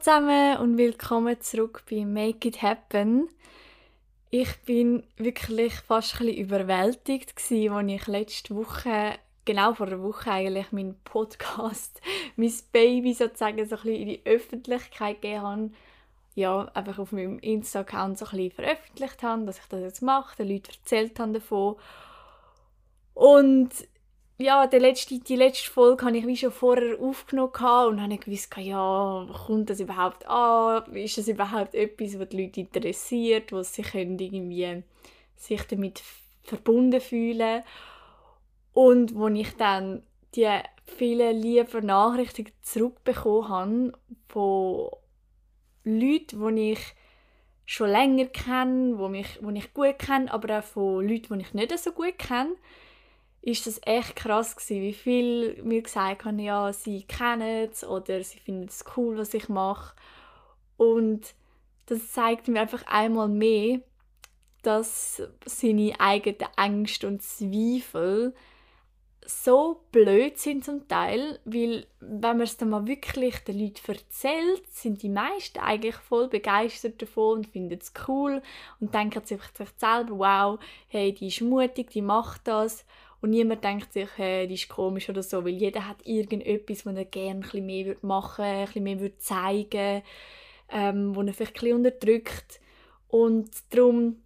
zusammen und willkommen zurück bei Make It Happen. Ich bin wirklich fast ein überwältigt als ich letzte Woche, genau vor einer Woche eigentlich, meinen Podcast, mein Baby sozusagen so ein in die Öffentlichkeit gegeben habe. Ja, einfach auf meinem Insta-Account so ein veröffentlicht habe, dass ich das jetzt mache, den Leuten erzählt habe davon. Und ja, die letzte, die letzte Folge habe ich wie schon vorher aufgenommen und habe gewusst, ja, kommt das überhaupt an? Ist das überhaupt etwas, was die Leute interessiert, was sie können irgendwie sich damit verbunden fühlen Und wo ich dann die vielen lieben Nachrichten zurückbekommen habe von Leuten, die ich schon länger kenne, die, mich, die ich gut kenne, aber auch von Leuten, die ich nicht so gut kenne, ist das echt krass gewesen, wie viel mir gesagt haben, ja, sie kennen es oder sie finden es cool, was ich mache. Und das zeigt mir einfach einmal mehr, dass seine eigenen Ängste und Zweifel so blöd sind zum Teil, weil wenn man es dann mal wirklich den Leuten erzählt, sind die meisten eigentlich voll begeistert davon und finden es cool und denken sich selber, wow, hey, die ist mutig, die macht das und niemand denkt sich, hey, die ist komisch oder so, weil jeder hat irgendetwas, was er gerne ein mehr machen würde, bisschen mehr würde zeigen ähm, wo er vielleicht bisschen unterdrückt. Und darum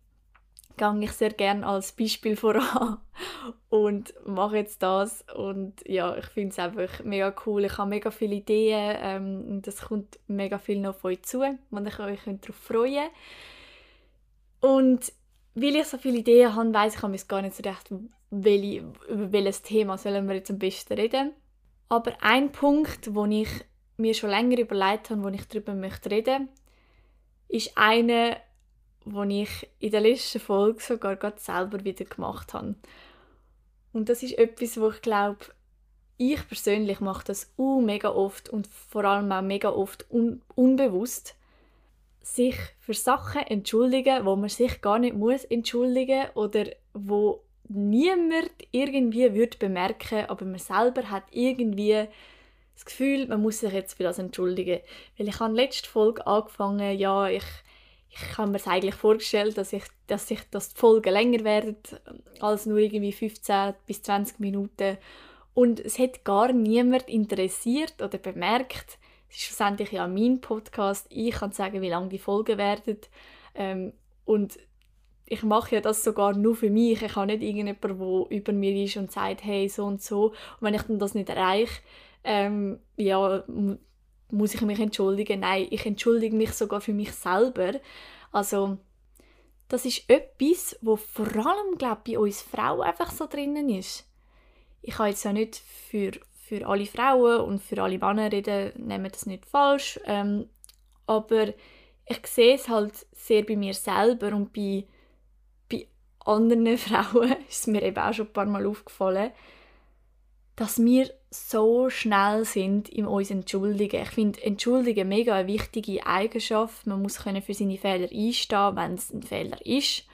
gehe ich sehr gerne als Beispiel voran und mache jetzt das. Und ja, ich finde es einfach mega cool. Ich habe mega viele Ideen ähm, und es kommt mega viel noch von euch zu, wo ich euch darauf freuen Und weil ich so viele Ideen habe, weiß ich gar nicht so recht, über welches Thema sollen wir jetzt am besten reden. Aber ein Punkt, wo ich mir schon länger überlegt habe, wo ich darüber möchte reden, ist einer, wo ich in der letzten Folge sogar gerade selber wieder gemacht habe. Und das ist etwas, wo ich glaube, ich persönlich mache das uh, mega oft und vor allem auch mega oft un unbewusst sich für Sachen entschuldigen, wo man sich gar nicht muss entschuldigen oder wo niemand irgendwie wird bemerken, aber man selber hat irgendwie das Gefühl, man muss sich jetzt für das entschuldigen. Weil ich habe letzte Folge angefangen, ja, ich, ich habe mir es eigentlich vorgestellt, dass ich, dass ich dass die Folgen länger werden als nur irgendwie 15 bis 20 Minuten. Und es hat gar niemand interessiert oder bemerkt, es ist schlussendlich ja mein Podcast. Ich kann sagen, wie lange die Folgen werden. Ähm, und ich mache ja das sogar nur für mich. Ich habe nicht irgendjemanden, der über mir ist und sagt, hey, so und so. Und wenn ich dann das nicht erreiche, ähm, ja, muss ich mich entschuldigen. Nein, ich entschuldige mich sogar für mich selber. Also, das ist etwas, wo vor allem, glaube bei uns Frauen einfach so drinnen ist. Ich habe jetzt ja nicht für für alle Frauen und für alle Männer reden, nehmen das nicht falsch. Ähm, aber ich sehe es halt sehr bei mir selber und bei, bei anderen Frauen ist mir eben auch schon ein paar Mal aufgefallen, dass wir so schnell sind in uns entschuldigen. Ich finde Entschuldigen mega eine wichtige Eigenschaft. Man muss können für seine Fehler einstehen, wenn es ein Fehler ist.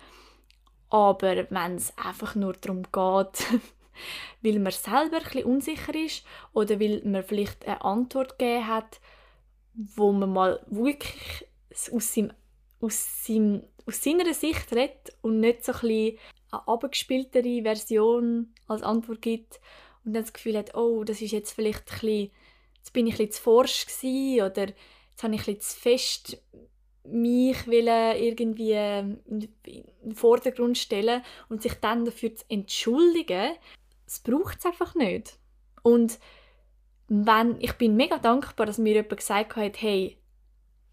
Aber wenn es einfach nur darum geht, weil man selber ein bisschen unsicher ist oder weil man vielleicht eine Antwort gegeben hat, wo man mal wirklich aus, seinem, aus, seinem, aus seiner Sicht redet und nicht so ein eine abgespieltere Version als Antwort gibt und dann das Gefühl hat, oh, das ist jetzt vielleicht ein bisschen, jetzt bin ich ein zu forsch oder jetzt habe ich ein zu fest mich irgendwie in den Vordergrund stellen und sich dann dafür zu entschuldigen, es braucht es einfach nicht. Und wenn, ich bin mega dankbar, dass mir jemand gesagt hat, hey,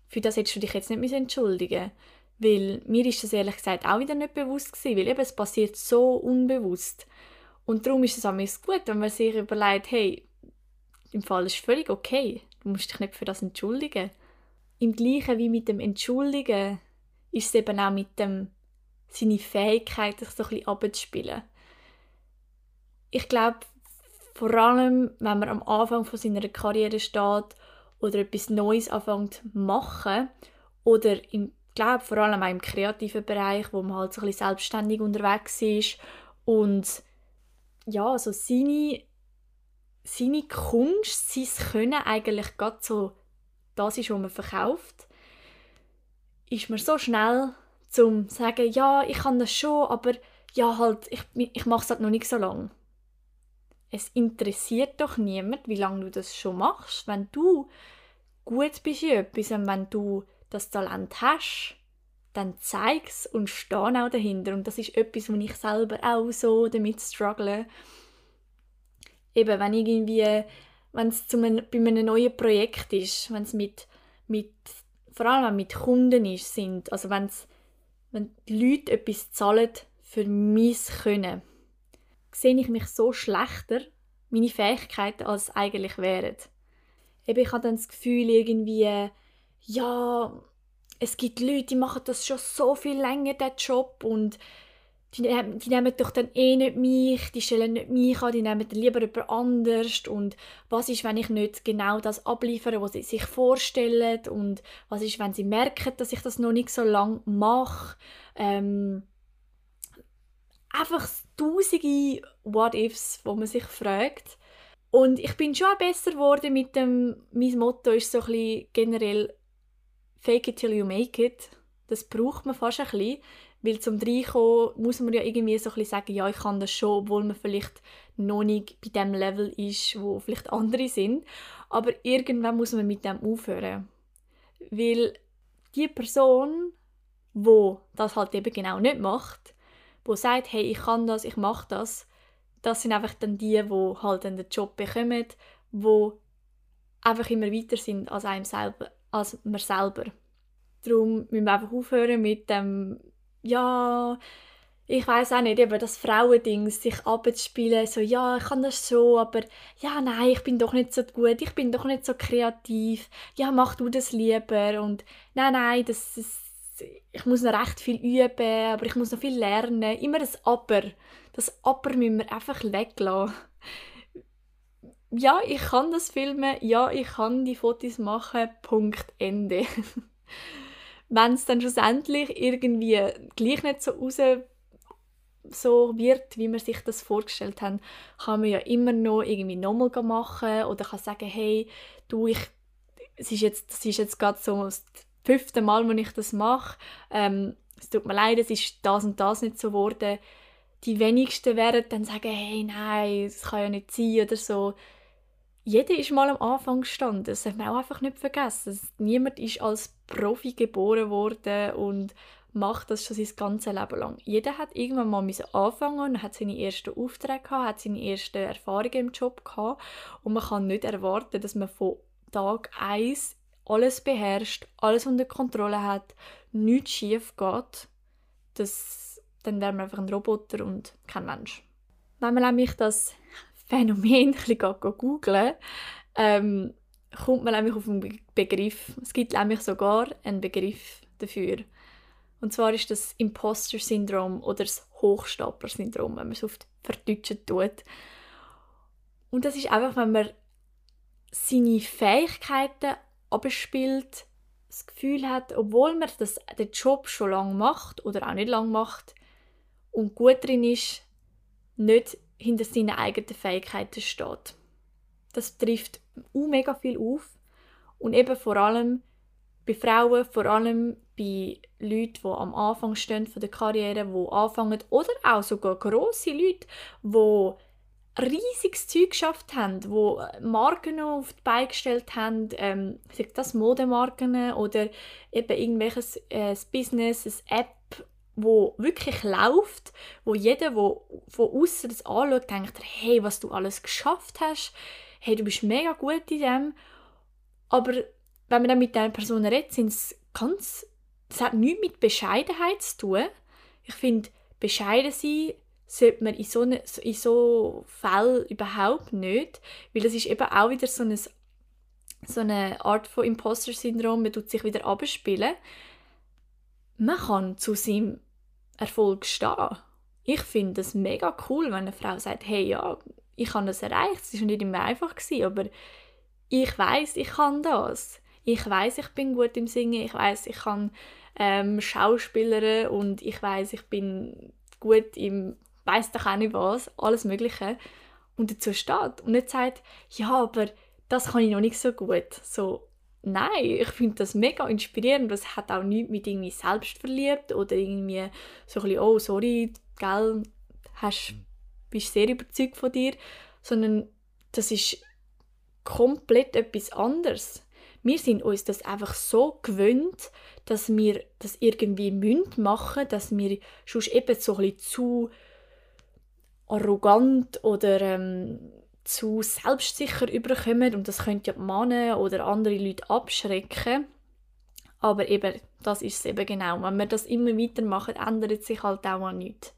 für das hättest du dich jetzt nicht entschuldigen weil mir ist das ehrlich gesagt auch wieder nicht bewusst gewesen, weil eben es passiert so unbewusst. Und darum ist es auch gut, wenn man sich überlegt, hey, im Fall ist völlig okay, du musst dich nicht für das entschuldigen. Im Gleichen wie mit dem Entschuldigen ist es eben auch mit dem, seine Fähigkeit, sich so ein bisschen abzuspielen ich glaube, vor allem, wenn man am Anfang von seiner Karriere steht oder etwas Neues anfängt zu machen oder im glaube vor allem auch im kreativen Bereich, wo man halt so ein bisschen selbstständig unterwegs ist und ja, also seine, seine Kunst, sein Können eigentlich gerade so das ist, was man verkauft, ist man so schnell zum sagen, ja, ich kann das schon, aber ja, halt, ich, ich mache es halt noch nicht so lange. Es interessiert doch niemand, wie lange du das schon machst. Wenn du gut bist in etwas und wenn du das Talent hast, dann zeig es und steh auch dahinter. Und das ist etwas, wo ich selber auch so damit struggle. Eben, wenn irgendwie, wenn es bei einem neuen Projekt ist, wenn es mit, mit, vor allem mit Kunden ist, sind, also wenn's, wenn die Leute etwas zahlen für mein Können, sehe ich mich so schlechter, meine Fähigkeiten, als eigentlich wären. Eben, ich habe dann das Gefühl, irgendwie, ja, es gibt Leute, die machen das schon so viel länger, den Job, und die, die nehmen doch dann eh nicht mich, die stellen nicht mich an, die nehmen dann lieber jemand anders und was ist, wenn ich nicht genau das abliefere, was sie sich vorstellen und was ist, wenn sie merken, dass ich das noch nicht so lange mache. Ähm, einfach tausende What-Ifs, wo man sich fragt. Und ich bin schon besser geworden mit dem, mein Motto ist so ein bisschen generell fake it till you make it. Das braucht man fast ein bisschen, weil zum Reinkommen muss man ja irgendwie so ein bisschen sagen, ja, ich kann das schon, obwohl man vielleicht noch nicht bei dem Level ist, wo vielleicht andere sind. Aber irgendwann muss man mit dem aufhören. Weil die Person, wo das halt eben genau nicht macht, wo sagt, hey, ich kann das, ich mache das, das sind einfach dann die, wo halt dann den Job bekommen, wo einfach immer weiter sind als einem selber, als man selber. Darum müssen wir einfach aufhören mit dem, ja, ich weiß auch nicht, eben das Frauending, sich abzuspielen, so, ja, ich kann das so, aber ja, nein, ich bin doch nicht so gut, ich bin doch nicht so kreativ, ja, mach du das lieber und nein, nein, das, das ich muss noch recht viel üben, aber ich muss noch viel lernen. Immer das Aber. Das Aber müssen wir einfach weglassen. Ja, ich kann das filmen. Ja, ich kann die Fotos machen. Punkt. Ende. Wenn es dann schlussendlich irgendwie gleich nicht so raus so wird, wie man sich das vorgestellt hat, kann man ja immer noch irgendwie nochmal machen oder kann sagen, hey, du, ich, es ist jetzt, das ist jetzt gerade so fünfte Mal, wo ich das mache. Ähm, es tut mir leid, es ist das und das nicht so geworden. Die wenigsten werden dann sagen, hey, nein, das kann ja nicht sein oder so. Jeder ist mal am Anfang gestanden. Das darf man auch einfach nicht vergessen. Niemand ist als Profi geboren worden und macht das schon sein ganzes Leben lang. Jeder hat irgendwann mal anfangen und hat seine ersten Aufträge gehabt, hat seine ersten Erfahrungen im Job gehabt und man kann nicht erwarten, dass man von Tag 1 alles beherrscht, alles unter Kontrolle hat, nichts schief geht, das, dann wäre man einfach ein Roboter und kein Mensch. Wenn man nämlich das Phänomen ein bisschen googeln ähm, kommt man nämlich auf einen Begriff. Es gibt nämlich sogar einen Begriff dafür. Und zwar ist das Imposter-Syndrom oder das Hochstapler-Syndrom, wenn man es auf Verdeutschen tut. Und das ist einfach, wenn man seine Fähigkeiten abspielt, das Gefühl hat, obwohl man das, den Job schon lange macht oder auch nicht lange macht und gut drin ist, nicht hinter seinen eigenen Fähigkeiten steht. Das trifft auch mega viel auf und eben vor allem bei Frauen, vor allem bei Leuten, die am Anfang stehen von der Karriere, die anfangen oder auch sogar grosse Leute, die riesiges Zeug geschafft haben, wo Marken auf die Beine gestellt haben, ähm, sei das Modemarken oder eben irgendwelches äh, Business, eine App, wo wirklich läuft, wo jeder, wo von außen das anschaut, denkt, hey, was du alles geschafft hast, hey, du bist mega gut in dem. Aber wenn man dann mit diesen Personen redet, sind es ganz, das hat nichts mit Bescheidenheit zu tun. Ich finde, bescheiden sein sollte man in so, eine, in so Fällen überhaupt nicht, weil das ist eben auch wieder so eine, so eine Art von Imposter-Syndrom, man tut sich wieder abspielen. Man kann zu seinem Erfolg stehen. Ich finde es mega cool, wenn eine Frau sagt, hey, ja, ich habe das erreicht, es war nicht immer einfach, gewesen, aber ich weiß, ich kann das. Ich weiß, ich bin gut im Singen, ich weiß, ich kann ähm, Schauspielern und ich weiß, ich bin gut im weiß doch auch nicht was, alles Mögliche und dazu steht und nicht sagt, ja, aber das kann ich noch nicht so gut. So, nein, ich finde das mega inspirierend. Das hat auch nichts mit irgendwie selbstverliebt oder irgendwie so ein bisschen, oh, sorry, gell, hast, bist sehr überzeugt von dir, sondern das ist komplett etwas anderes. Wir sind uns das einfach so gewöhnt, dass wir das irgendwie münd machen, dass wir schon eben so ein bisschen zu arrogant oder ähm, zu selbstsicher überkommen und das könnte ja Männer oder andere Leute abschrecken. Aber eben, das ist es eben genau. Wenn wir das immer weitermachen, ändert sich halt auch an nichts.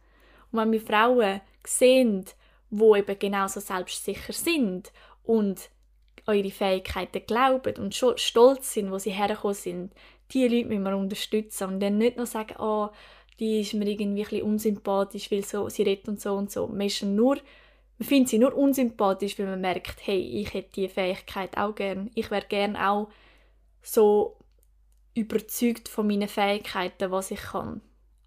Und wenn wir Frauen sehen, wo eben genauso selbstsicher sind und eure Fähigkeiten glauben und stolz sind, wo sie hergekommen sind, die Leute müssen wir unterstützen und dann nicht nur sagen, oh, die ist mir irgendwie ein bisschen unsympathisch, weil so, sie redet und so und so. Man, nur, man findet sie nur unsympathisch, weil man merkt, hey, ich hätte diese Fähigkeit auch gern. Ich wäre gern auch so überzeugt von meinen Fähigkeiten, was ich kann.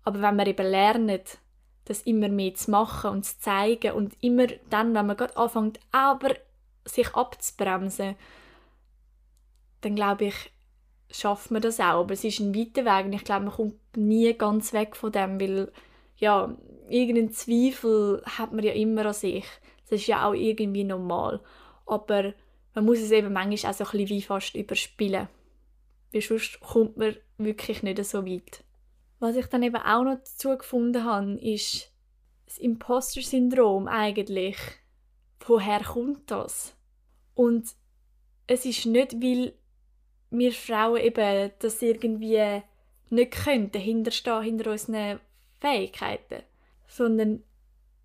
Aber wenn man eben lernt, das immer mehr zu machen und zu zeigen und immer dann, wenn man gerade anfängt, aber sich abzubremsen, dann glaube ich, schafft man das auch. Aber es ist ein weiter Weg und ich glaube, man kommt nie ganz weg von dem, weil ja, irgendeinen Zweifel hat man ja immer an sich. Das ist ja auch irgendwie normal. Aber man muss es eben manchmal auch so ein bisschen wie fast überspielen. Weil sonst kommt man wirklich nicht so weit. Was ich dann eben auch noch dazu gefunden habe, ist das Imposter-Syndrom eigentlich. Woher kommt das? Und es ist nicht, weil wir Frauen eben das irgendwie nicht können, dahinter hinter unseren Fähigkeiten. Sondern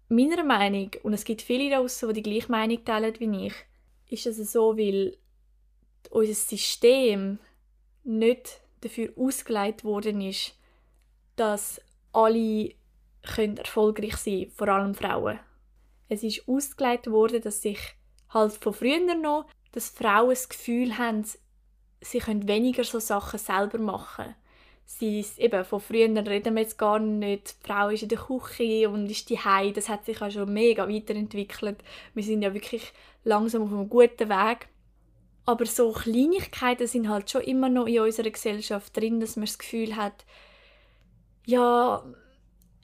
meiner Meinung, und es gibt viele da draussen, die die gleiche Meinung teilen wie ich, ist es so, weil unser System nicht dafür ausgelegt worden ist, dass alle können erfolgreich sein können, vor allem Frauen. Es ist ausgelegt worden, dass sich halt von früher noch, dass Frauen das Gefühl haben, sie können weniger so Sachen selber machen. Sie ist, eben, von früher reden wir jetzt gar nicht. Die Frau ist in der Küche und ist die Hei. Das hat sich auch schon mega weiterentwickelt. Wir sind ja wirklich langsam auf einem guten Weg. Aber so Kleinigkeiten sind halt schon immer noch in unserer Gesellschaft drin, dass man das Gefühl hat, ja,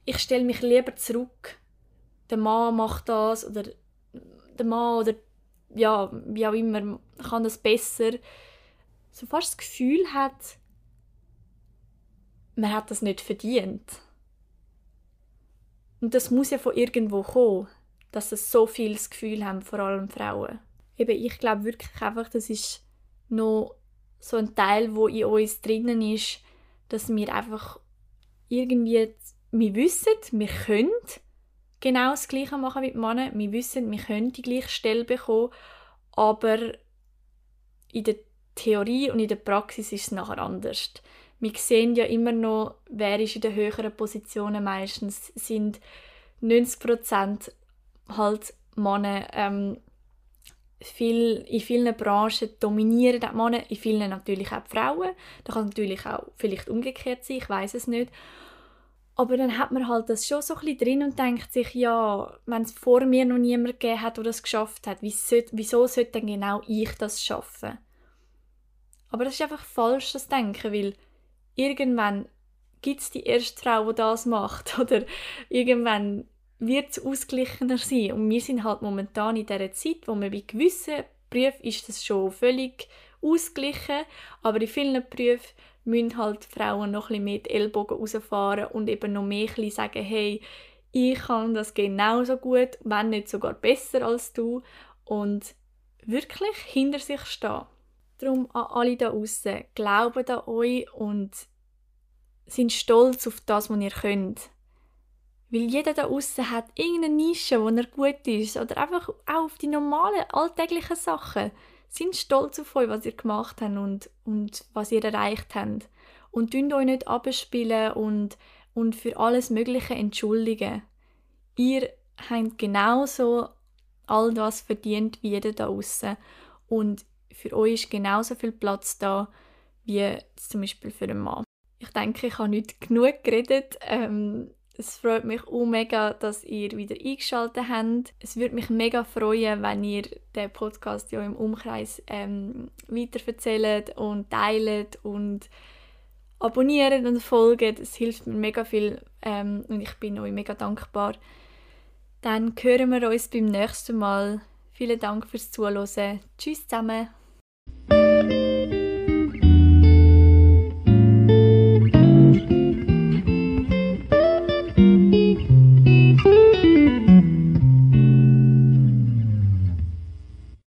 ich stelle mich lieber zurück. Der Mann macht das oder der Mann oder ja, wie auch immer, kann das besser so fast das Gefühl hat, man hat das nicht verdient. Und das muss ja von irgendwo kommen, dass es so viel das Gefühl haben, vor allem Frauen. Eben, ich glaube wirklich einfach, das ist noch so ein Teil, wo in uns drinnen ist, dass wir einfach irgendwie, wir wissen, wir können genau das Gleiche machen wie die Männer, wir wissen, wir können die gleiche Stelle bekommen, aber in der Theorie und in der Praxis ist es nachher anders. Wir sehen ja immer noch, wer ist in den höheren Positionen meistens, sind 90% halt Männer. Ähm, viel, in vielen Branchen dominieren die Männer, in vielen natürlich auch die Frauen. Das kann natürlich auch vielleicht umgekehrt sein, ich weiß es nicht. Aber dann hat man halt das schon so ein bisschen drin und denkt sich, ja, wenn es vor mir noch niemand gegeben hat, der das geschafft hat, wieso sollte dann genau ich das schaffen? Aber das ist einfach falsch, das Denken, weil irgendwann gibt es die erste Frau, die das macht. Oder irgendwann wird es ausgeglichener sein. Und wir sind halt momentan in dieser Zeit, wo man bei gewissen Berufen ist das schon völlig ausgeglichen, aber in vielen Berufen müssen halt Frauen noch ein bisschen mehr die Ellbogen rausfahren und eben noch mehr sagen, hey, ich kann das genauso gut, wenn nicht sogar besser als du und wirklich hinter sich stehen. Darum an alle da außen, glaubt an euch und sind stolz auf das, was ihr könnt. Weil jeder da außen hat irgendeine Nische, wo er gut ist. Oder einfach auch auf die normalen, alltäglichen Sachen. Sind stolz auf euch, was ihr gemacht habt und, und was ihr erreicht habt. Und tun euch nicht abspielen und, und für alles Mögliche entschuldigen. Ihr habt genauso all das verdient wie jeder da außen. Und für euch ist genauso viel Platz da wie zum Beispiel für einen Mann. Ich denke, ich habe nicht genug geredet. Ähm, Es freut mich auch mega, dass ihr wieder eingeschaltet habt. Es würde mich mega freuen, wenn ihr den Podcast ja im Umkreis ähm, weiterverzählt und teilt und abonniert und folgt. Es hilft mir mega viel ähm, und ich bin euch mega dankbar. Dann hören wir uns beim nächsten Mal. Vielen Dank fürs Zuhören. Tschüss zusammen.